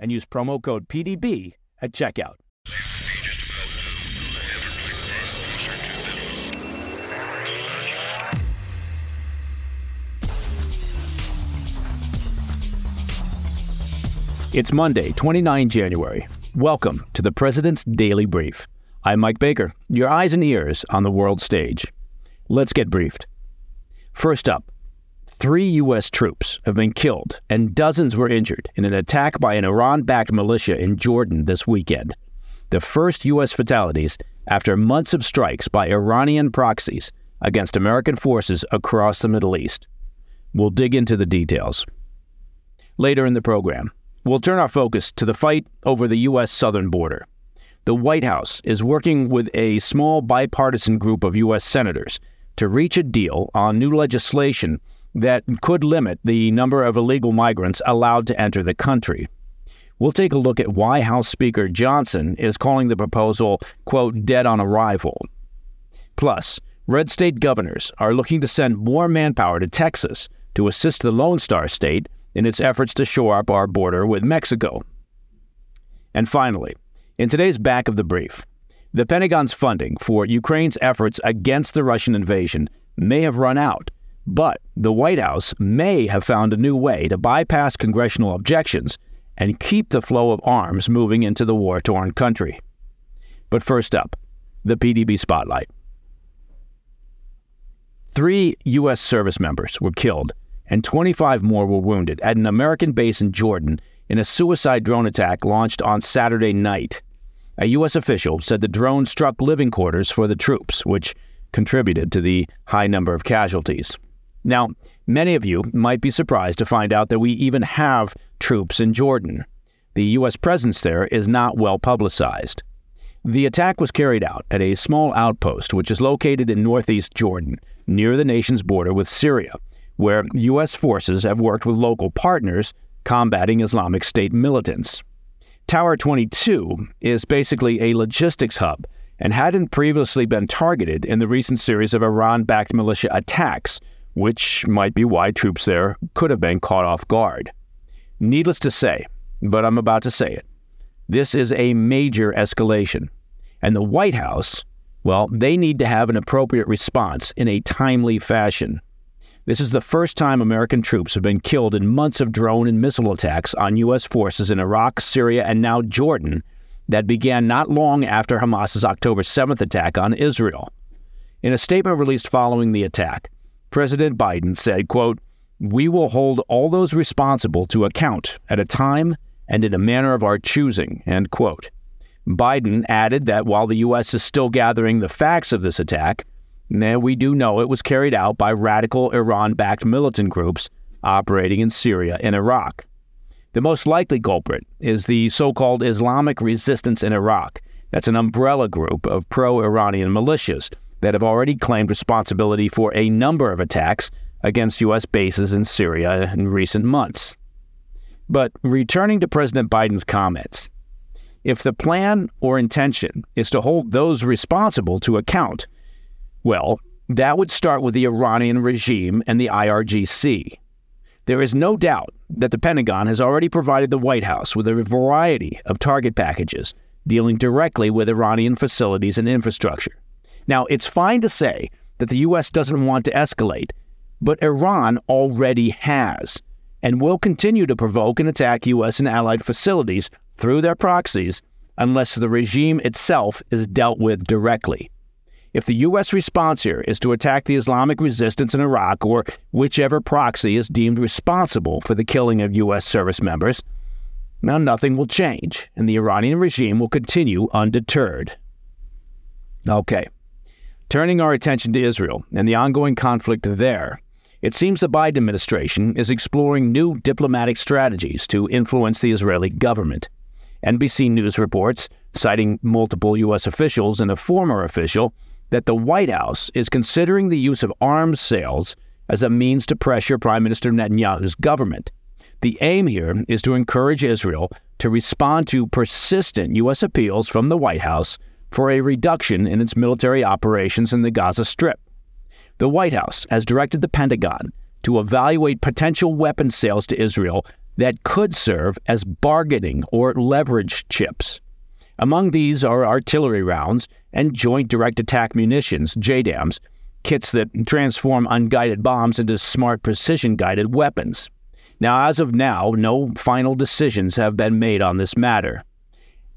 and use promo code PDB at checkout. It's Monday, 29 January. Welcome to the President's Daily Brief. I'm Mike Baker, your eyes and ears on the world stage. Let's get briefed. First up, three U.S. troops have been killed and dozens were injured in an attack by an Iran backed militia in Jordan this weekend. The first U.S. fatalities after months of strikes by Iranian proxies against American forces across the Middle East. We'll dig into the details. Later in the program, we'll turn our focus to the fight over the U.S. southern border. The White House is working with a small bipartisan group of U.S. senators to reach a deal on new legislation that could limit the number of illegal migrants allowed to enter the country. We'll take a look at why House Speaker Johnson is calling the proposal, quote, dead on arrival. Plus, red state governors are looking to send more manpower to Texas to assist the Lone Star State in its efforts to shore up our border with Mexico. And finally, in today's back of the brief, the Pentagon's funding for Ukraine's efforts against the Russian invasion may have run out, but the White House may have found a new way to bypass congressional objections and keep the flow of arms moving into the war torn country. But first up, the PDB Spotlight. Three U.S. service members were killed and 25 more were wounded at an American base in Jordan in a suicide drone attack launched on Saturday night. A U.S. official said the drone struck living quarters for the troops, which contributed to the high number of casualties. Now, many of you might be surprised to find out that we even have troops in Jordan. The U.S. presence there is not well publicized. The attack was carried out at a small outpost which is located in northeast Jordan, near the nation's border with Syria, where U.S. forces have worked with local partners combating Islamic State militants. Tower 22 is basically a logistics hub and hadn't previously been targeted in the recent series of Iran backed militia attacks, which might be why troops there could have been caught off guard. Needless to say, but I'm about to say it, this is a major escalation. And the White House, well, they need to have an appropriate response in a timely fashion. This is the first time American troops have been killed in months of drone and missile attacks on U.S. forces in Iraq, Syria, and now Jordan that began not long after Hamas's October 7th attack on Israel. In a statement released following the attack, President Biden said, quote, We will hold all those responsible to account at a time and in a manner of our choosing, end quote. Biden added that while the U.S. is still gathering the facts of this attack, eh, we do know it was carried out by radical Iran backed militant groups operating in Syria and Iraq. The most likely culprit is the so called Islamic Resistance in Iraq. That's an umbrella group of pro Iranian militias that have already claimed responsibility for a number of attacks against U.S. bases in Syria in recent months. But returning to President Biden's comments, if the plan or intention is to hold those responsible to account, well, that would start with the Iranian regime and the IRGC. There is no doubt that the Pentagon has already provided the White House with a variety of target packages dealing directly with Iranian facilities and infrastructure. Now, it's fine to say that the U.S. doesn't want to escalate, but Iran already has and will continue to provoke and attack U.S. and allied facilities through their proxies unless the regime itself is dealt with directly. If the U.S. response here is to attack the Islamic resistance in Iraq or whichever proxy is deemed responsible for the killing of U.S. service members, now nothing will change, and the Iranian regime will continue undeterred. Okay, turning our attention to Israel and the ongoing conflict there, it seems the Biden administration is exploring new diplomatic strategies to influence the Israeli government. NBC News reports, citing multiple U.S. officials and a former official, that the White House is considering the use of arms sales as a means to pressure Prime Minister Netanyahu's government. The aim here is to encourage Israel to respond to persistent U.S. appeals from the White House for a reduction in its military operations in the Gaza Strip. The White House has directed the Pentagon to evaluate potential weapon sales to Israel that could serve as bargaining or leverage chips. Among these are artillery rounds and Joint Direct Attack Munitions, JDAMs, kits that transform unguided bombs into smart precision guided weapons. Now, as of now, no final decisions have been made on this matter.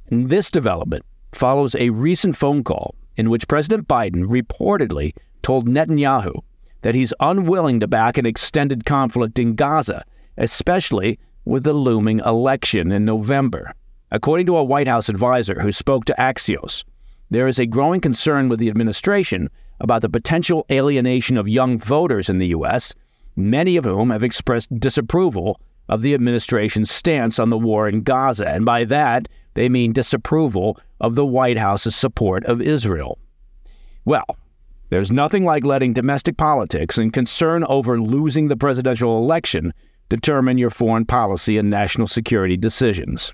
This development follows a recent phone call in which President Biden reportedly told Netanyahu that he's unwilling to back an extended conflict in Gaza, especially with the looming election in November. According to a White House advisor who spoke to Axios, there is a growing concern with the administration about the potential alienation of young voters in the U.S., many of whom have expressed disapproval of the administration's stance on the war in Gaza. And by that, they mean disapproval of the White House's support of Israel. Well, there's nothing like letting domestic politics and concern over losing the presidential election determine your foreign policy and national security decisions.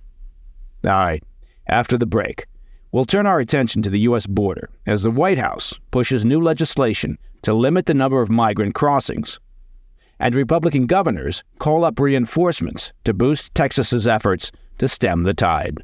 All right, after the break, we'll turn our attention to the U.S. border as the White House pushes new legislation to limit the number of migrant crossings. And Republican governors call up reinforcements to boost Texas's efforts to stem the tide.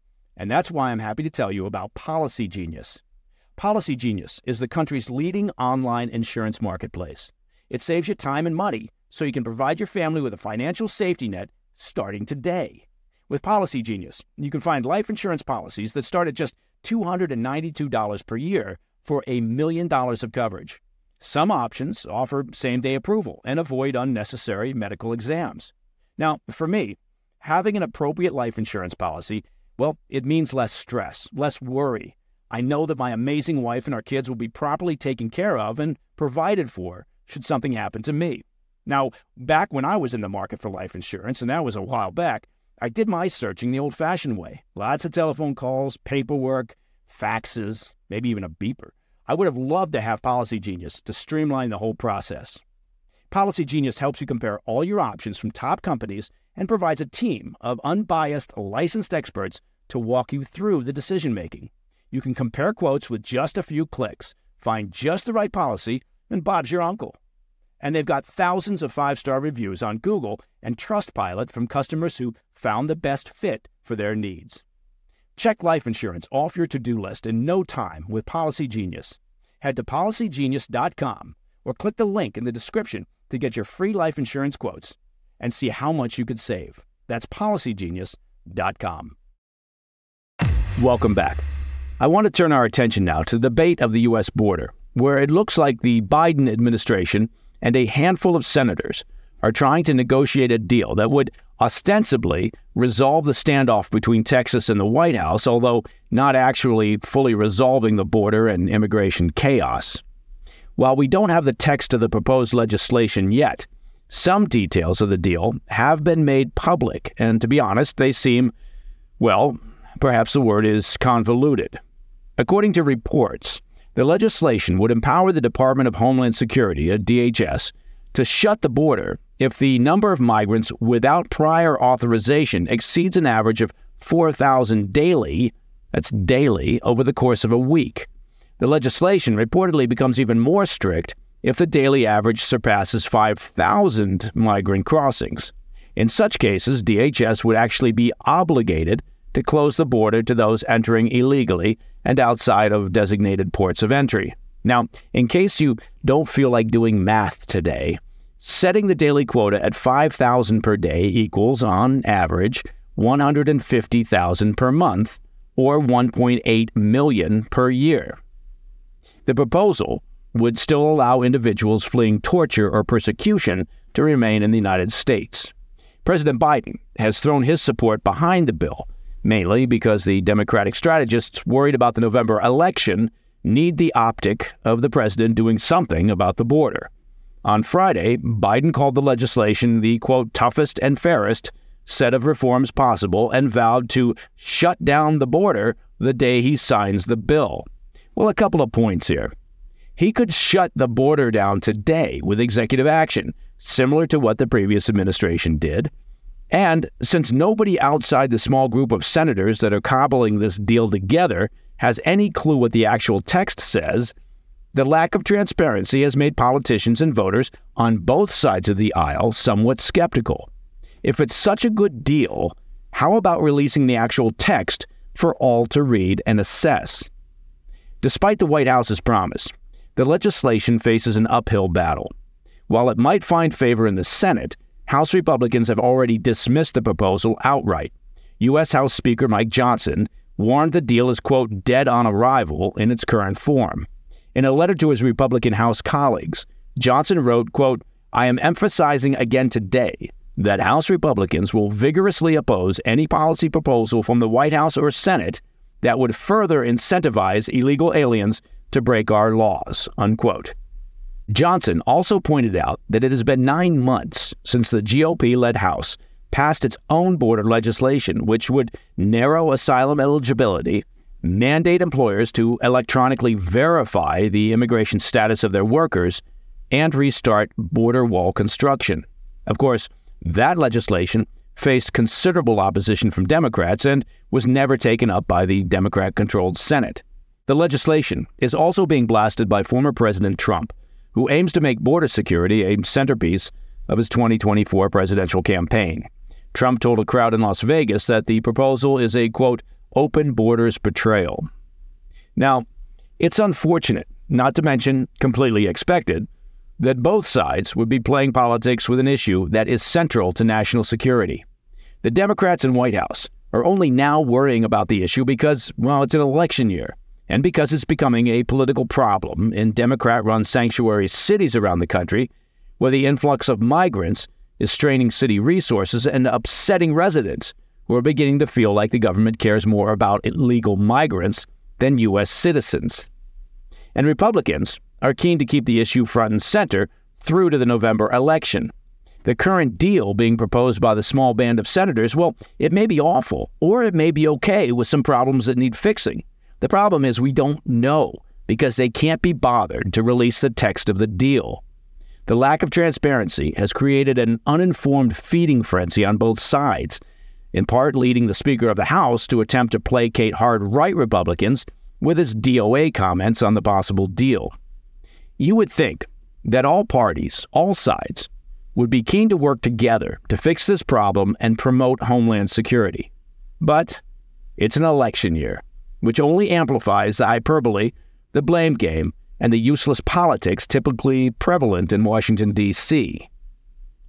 And that's why I'm happy to tell you about Policy Genius. Policy Genius is the country's leading online insurance marketplace. It saves you time and money so you can provide your family with a financial safety net starting today. With Policy Genius, you can find life insurance policies that start at just $292 per year for a million dollars of coverage. Some options offer same day approval and avoid unnecessary medical exams. Now, for me, having an appropriate life insurance policy, well, it means less stress, less worry. I know that my amazing wife and our kids will be properly taken care of and provided for should something happen to me. Now, back when I was in the market for life insurance, and that was a while back, I did my searching the old fashioned way. Lots of telephone calls, paperwork, faxes, maybe even a beeper. I would have loved to have Policy Genius to streamline the whole process. Policy Genius helps you compare all your options from top companies and provides a team of unbiased, licensed experts to walk you through the decision making. You can compare quotes with just a few clicks, find just the right policy, and Bob's your uncle. And they've got thousands of five star reviews on Google and Trustpilot from customers who found the best fit for their needs. Check life insurance off your to do list in no time with Policy Genius. Head to policygenius.com or click the link in the description to get your free life insurance quotes and see how much you could save. That's policygenius.com. Welcome back. I want to turn our attention now to the debate of the U.S. border, where it looks like the Biden administration and a handful of senators are trying to negotiate a deal that would ostensibly resolve the standoff between Texas and the White House, although not actually fully resolving the border and immigration chaos. While we don't have the text of the proposed legislation yet, some details of the deal have been made public, and to be honest, they seem, well, perhaps the word is convoluted. According to reports, the legislation would empower the Department of Homeland Security, a DHS, to shut the border if the number of migrants without prior authorization exceeds an average of 4,000 daily That's daily over the course of a week. The legislation reportedly becomes even more strict if the daily average surpasses 5,000 migrant crossings. In such cases, DHS would actually be obligated to close the border to those entering illegally and outside of designated ports of entry. Now, in case you don't feel like doing math today, setting the daily quota at 5,000 per day equals, on average, 150,000 per month or 1.8 million per year. The proposal would still allow individuals fleeing torture or persecution to remain in the United States. President Biden has thrown his support behind the bill, mainly because the Democratic strategists worried about the November election need the optic of the president doing something about the border. On Friday, Biden called the legislation the quote toughest and fairest set of reforms possible and vowed to shut down the border the day he signs the bill. Well, a couple of points here. He could shut the border down today with executive action, similar to what the previous administration did. And since nobody outside the small group of senators that are cobbling this deal together has any clue what the actual text says, the lack of transparency has made politicians and voters on both sides of the aisle somewhat skeptical. If it's such a good deal, how about releasing the actual text for all to read and assess? Despite the White House's promise, the legislation faces an uphill battle. While it might find favor in the Senate, House Republicans have already dismissed the proposal outright. U.S. House Speaker Mike Johnson warned the deal is, quote, dead on arrival in its current form. In a letter to his Republican House colleagues, Johnson wrote, quote, I am emphasizing again today that House Republicans will vigorously oppose any policy proposal from the White House or Senate that would further incentivize illegal aliens to break our laws, unquote. Johnson also pointed out that it has been nine months since the GOP led House passed its own border legislation, which would narrow asylum eligibility, mandate employers to electronically verify the immigration status of their workers, and restart border wall construction. Of course, that legislation faced considerable opposition from Democrats and was never taken up by the Democrat controlled Senate. The legislation is also being blasted by former President Trump, who aims to make border security a centerpiece of his 2024 presidential campaign. Trump told a crowd in Las Vegas that the proposal is a, quote, open borders betrayal. Now, it's unfortunate, not to mention completely expected, that both sides would be playing politics with an issue that is central to national security. The Democrats in White House are only now worrying about the issue because, well, it's an election year, and because it's becoming a political problem in Democrat run sanctuary cities around the country, where the influx of migrants is straining city resources and upsetting residents who are beginning to feel like the government cares more about illegal migrants than U.S. citizens. And Republicans are keen to keep the issue front and center through to the November election. The current deal being proposed by the small band of senators, well, it may be awful, or it may be okay with some problems that need fixing. The problem is we don't know because they can't be bothered to release the text of the deal. The lack of transparency has created an uninformed feeding frenzy on both sides, in part leading the Speaker of the House to attempt to placate hard right Republicans with his DOA comments on the possible deal. You would think that all parties, all sides, would be keen to work together to fix this problem and promote homeland security. But it's an election year, which only amplifies the hyperbole, the blame game, and the useless politics typically prevalent in Washington, D.C.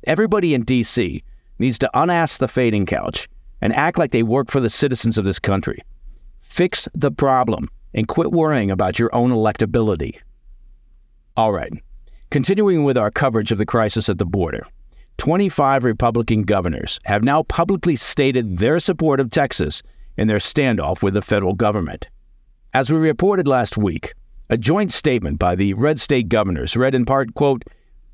Everybody in D.C. needs to unask the fading couch and act like they work for the citizens of this country. Fix the problem and quit worrying about your own electability. All right, continuing with our coverage of the crisis at the border. 25 Republican governors have now publicly stated their support of Texas in their standoff with the federal government. As we reported last week, a joint statement by the red state governors read in part, quote,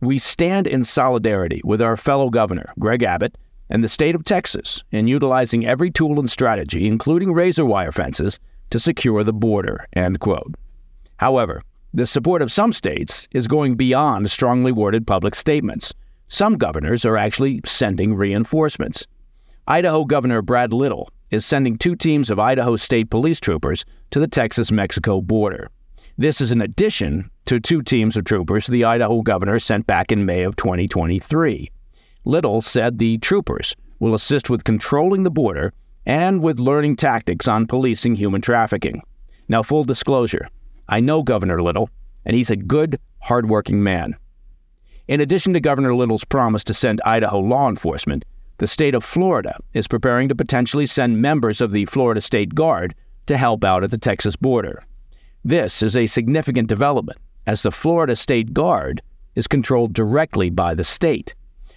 We stand in solidarity with our fellow governor, Greg Abbott, and the state of Texas in utilizing every tool and strategy, including razor wire fences, to secure the border, end quote. However, the support of some states is going beyond strongly worded public statements. Some governors are actually sending reinforcements. Idaho Governor Brad Little is sending two teams of Idaho State Police troopers to the Texas Mexico border. This is in addition to two teams of troopers the Idaho governor sent back in May of 2023. Little said the troopers will assist with controlling the border and with learning tactics on policing human trafficking. Now, full disclosure I know Governor Little, and he's a good, hardworking man. In addition to Governor Little's promise to send Idaho law enforcement, the state of Florida is preparing to potentially send members of the Florida State Guard to help out at the Texas border. This is a significant development, as the Florida State Guard is controlled directly by the state.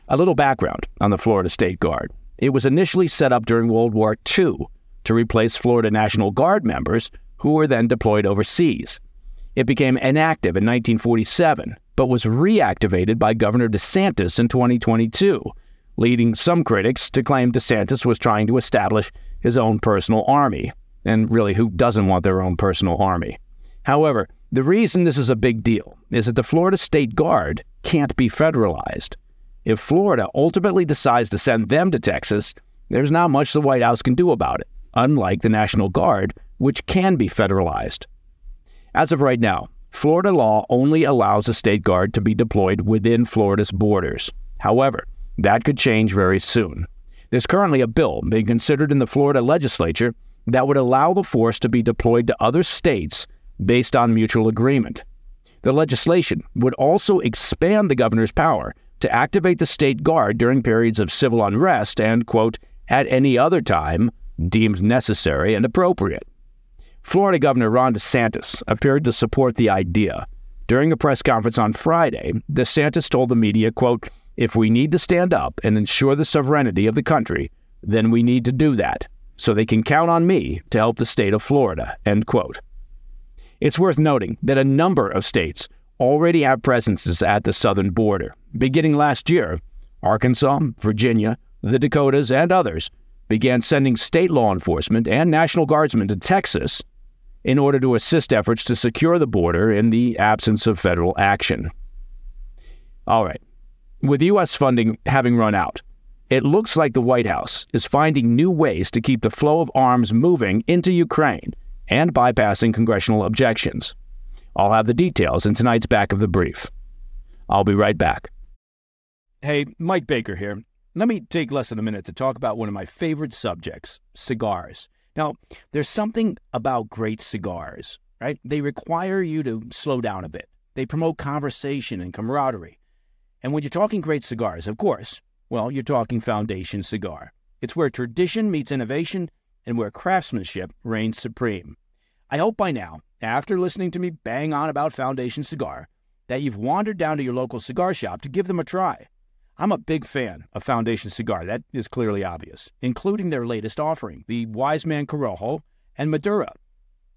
A little background on the Florida State Guard. It was initially set up during World War II to replace Florida National Guard members who were then deployed overseas. It became inactive in 1947, but was reactivated by Governor DeSantis in 2022, leading some critics to claim DeSantis was trying to establish his own personal army. And really, who doesn't want their own personal army? However, the reason this is a big deal is that the Florida State Guard can't be federalized. If Florida ultimately decides to send them to Texas, there's not much the White House can do about it, unlike the National Guard, which can be federalized. As of right now, Florida law only allows the state guard to be deployed within Florida's borders. However, that could change very soon. There's currently a bill being considered in the Florida legislature that would allow the force to be deployed to other states based on mutual agreement. The legislation would also expand the governor's power to activate the state guard during periods of civil unrest and, quote, at any other time deemed necessary and appropriate. Florida Governor Ron DeSantis appeared to support the idea. During a press conference on Friday, DeSantis told the media, quote, if we need to stand up and ensure the sovereignty of the country, then we need to do that. So they can count on me to help the state of Florida, end quote. It's worth noting that a number of states already have presences at the southern border. Beginning last year, Arkansas, Virginia, the Dakotas, and others began sending state law enforcement and National Guardsmen to Texas in order to assist efforts to secure the border in the absence of federal action. All right. With U.S. funding having run out, it looks like the White House is finding new ways to keep the flow of arms moving into Ukraine and bypassing congressional objections. I'll have the details in tonight's back of the brief. I'll be right back. Hey, Mike Baker here. Let me take less than a minute to talk about one of my favorite subjects cigars. Now, there's something about great cigars, right? They require you to slow down a bit. They promote conversation and camaraderie. And when you're talking great cigars, of course, well, you're talking Foundation Cigar. It's where tradition meets innovation and where craftsmanship reigns supreme. I hope by now, after listening to me bang on about Foundation Cigar, that you've wandered down to your local cigar shop to give them a try. I'm a big fan of Foundation Cigar, that is clearly obvious, including their latest offering, the Wise Man Corojo and Maduro.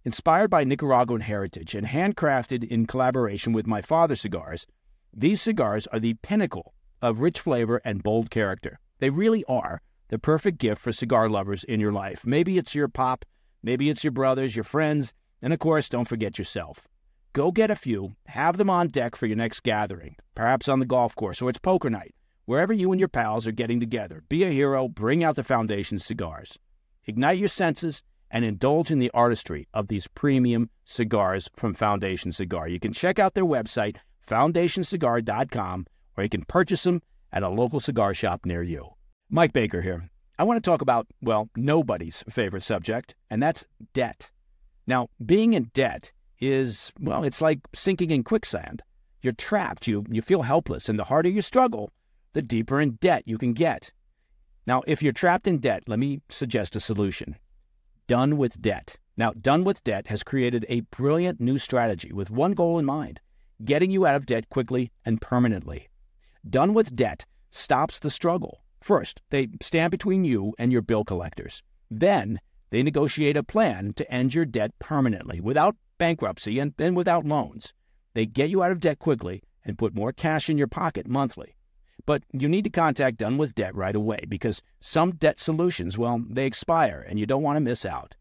Inspired by Nicaraguan heritage and handcrafted in collaboration with my father's cigars, these cigars are the pinnacle of rich flavor and bold character. They really are the perfect gift for cigar lovers in your life. Maybe it's your pop, maybe it's your brothers, your friends, and of course, don't forget yourself. Go get a few, have them on deck for your next gathering, perhaps on the golf course or it's poker night. Wherever you and your pals are getting together, be a hero, bring out the Foundation cigars. Ignite your senses and indulge in the artistry of these premium cigars from Foundation Cigar. You can check out their website, foundationcigar.com, or you can purchase them at a local cigar shop near you. Mike Baker here. I want to talk about, well, nobody's favorite subject, and that's debt. Now, being in debt is, well, it's like sinking in quicksand. You're trapped, you, you feel helpless, and the harder you struggle, the deeper in debt you can get. Now, if you're trapped in debt, let me suggest a solution. Done with Debt. Now, Done with Debt has created a brilliant new strategy with one goal in mind getting you out of debt quickly and permanently. Done with Debt stops the struggle. First, they stand between you and your bill collectors. Then, they negotiate a plan to end your debt permanently without bankruptcy and, and without loans. They get you out of debt quickly and put more cash in your pocket monthly. But you need to contact Done with Debt right away because some debt solutions, well, they expire and you don't want to miss out.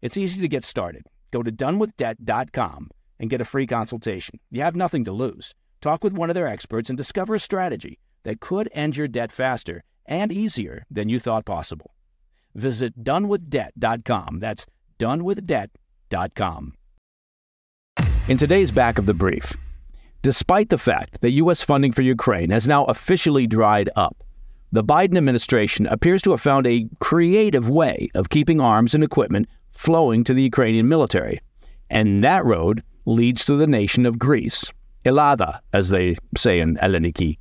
It's easy to get started. Go to donewithdebt.com and get a free consultation. You have nothing to lose. Talk with one of their experts and discover a strategy that could end your debt faster and easier than you thought possible. Visit donewithdebt.com. That's donewithdebt.com. In today's back of the brief, despite the fact that U.S. funding for Ukraine has now officially dried up, the Biden administration appears to have found a creative way of keeping arms and equipment flowing to the Ukrainian military. And that road leads to the nation of Greece, Elada, as they say in Elleniki.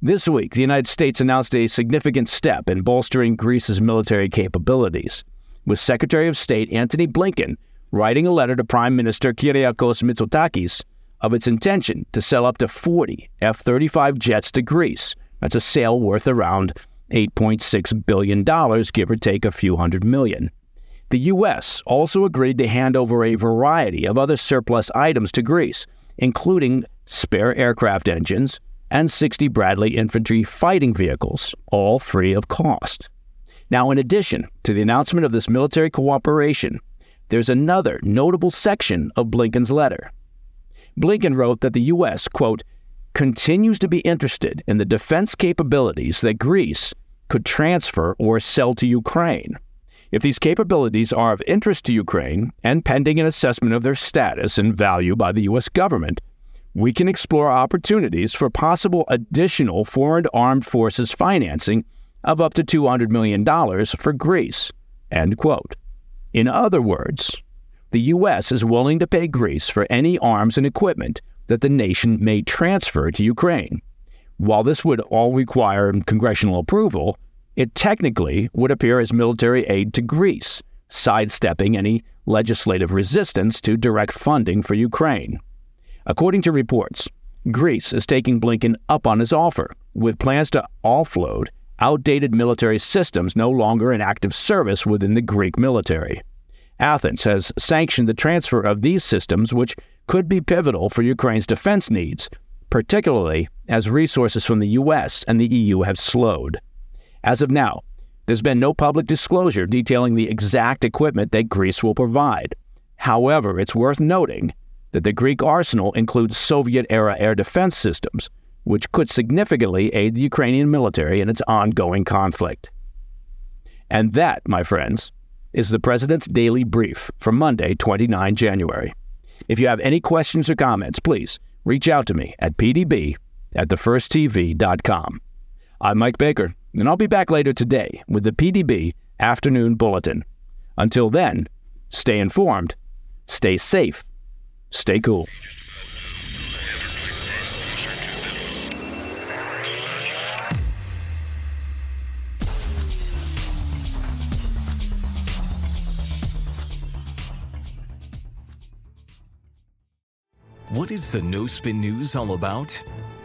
This week, the United States announced a significant step in bolstering Greece's military capabilities, with Secretary of State Antony Blinken writing a letter to Prime Minister Kyriakos Mitsotakis of its intention to sell up to 40 F 35 jets to Greece. That's a sale worth around $8.6 billion, give or take a few hundred million. The U.S. also agreed to hand over a variety of other surplus items to Greece, including spare aircraft engines and 60 Bradley infantry fighting vehicles, all free of cost. Now, in addition to the announcement of this military cooperation, there's another notable section of Blinken's letter. Blinken wrote that the U.S., quote, continues to be interested in the defense capabilities that Greece could transfer or sell to Ukraine. If these capabilities are of interest to Ukraine and pending an assessment of their status and value by the U.S. government, we can explore opportunities for possible additional foreign armed forces financing of up to $200 million for Greece. End quote. In other words, the U.S. is willing to pay Greece for any arms and equipment that the nation may transfer to Ukraine. While this would all require congressional approval, it technically would appear as military aid to Greece, sidestepping any legislative resistance to direct funding for Ukraine. According to reports, Greece is taking Blinken up on his offer, with plans to offload outdated military systems no longer in active service within the Greek military. Athens has sanctioned the transfer of these systems, which could be pivotal for Ukraine's defense needs, particularly as resources from the U.S. and the EU have slowed. As of now, there's been no public disclosure detailing the exact equipment that Greece will provide. However, it's worth noting that the Greek arsenal includes Soviet era air defense systems, which could significantly aid the Ukrainian military in its ongoing conflict. And that, my friends, is the President's Daily Brief for Monday, 29 January. If you have any questions or comments, please reach out to me at pdb at thefirsttv.com. I'm Mike Baker and I'll be back later today with the PDB Afternoon Bulletin. Until then, stay informed, stay safe, stay cool. What is the No Spin News all about?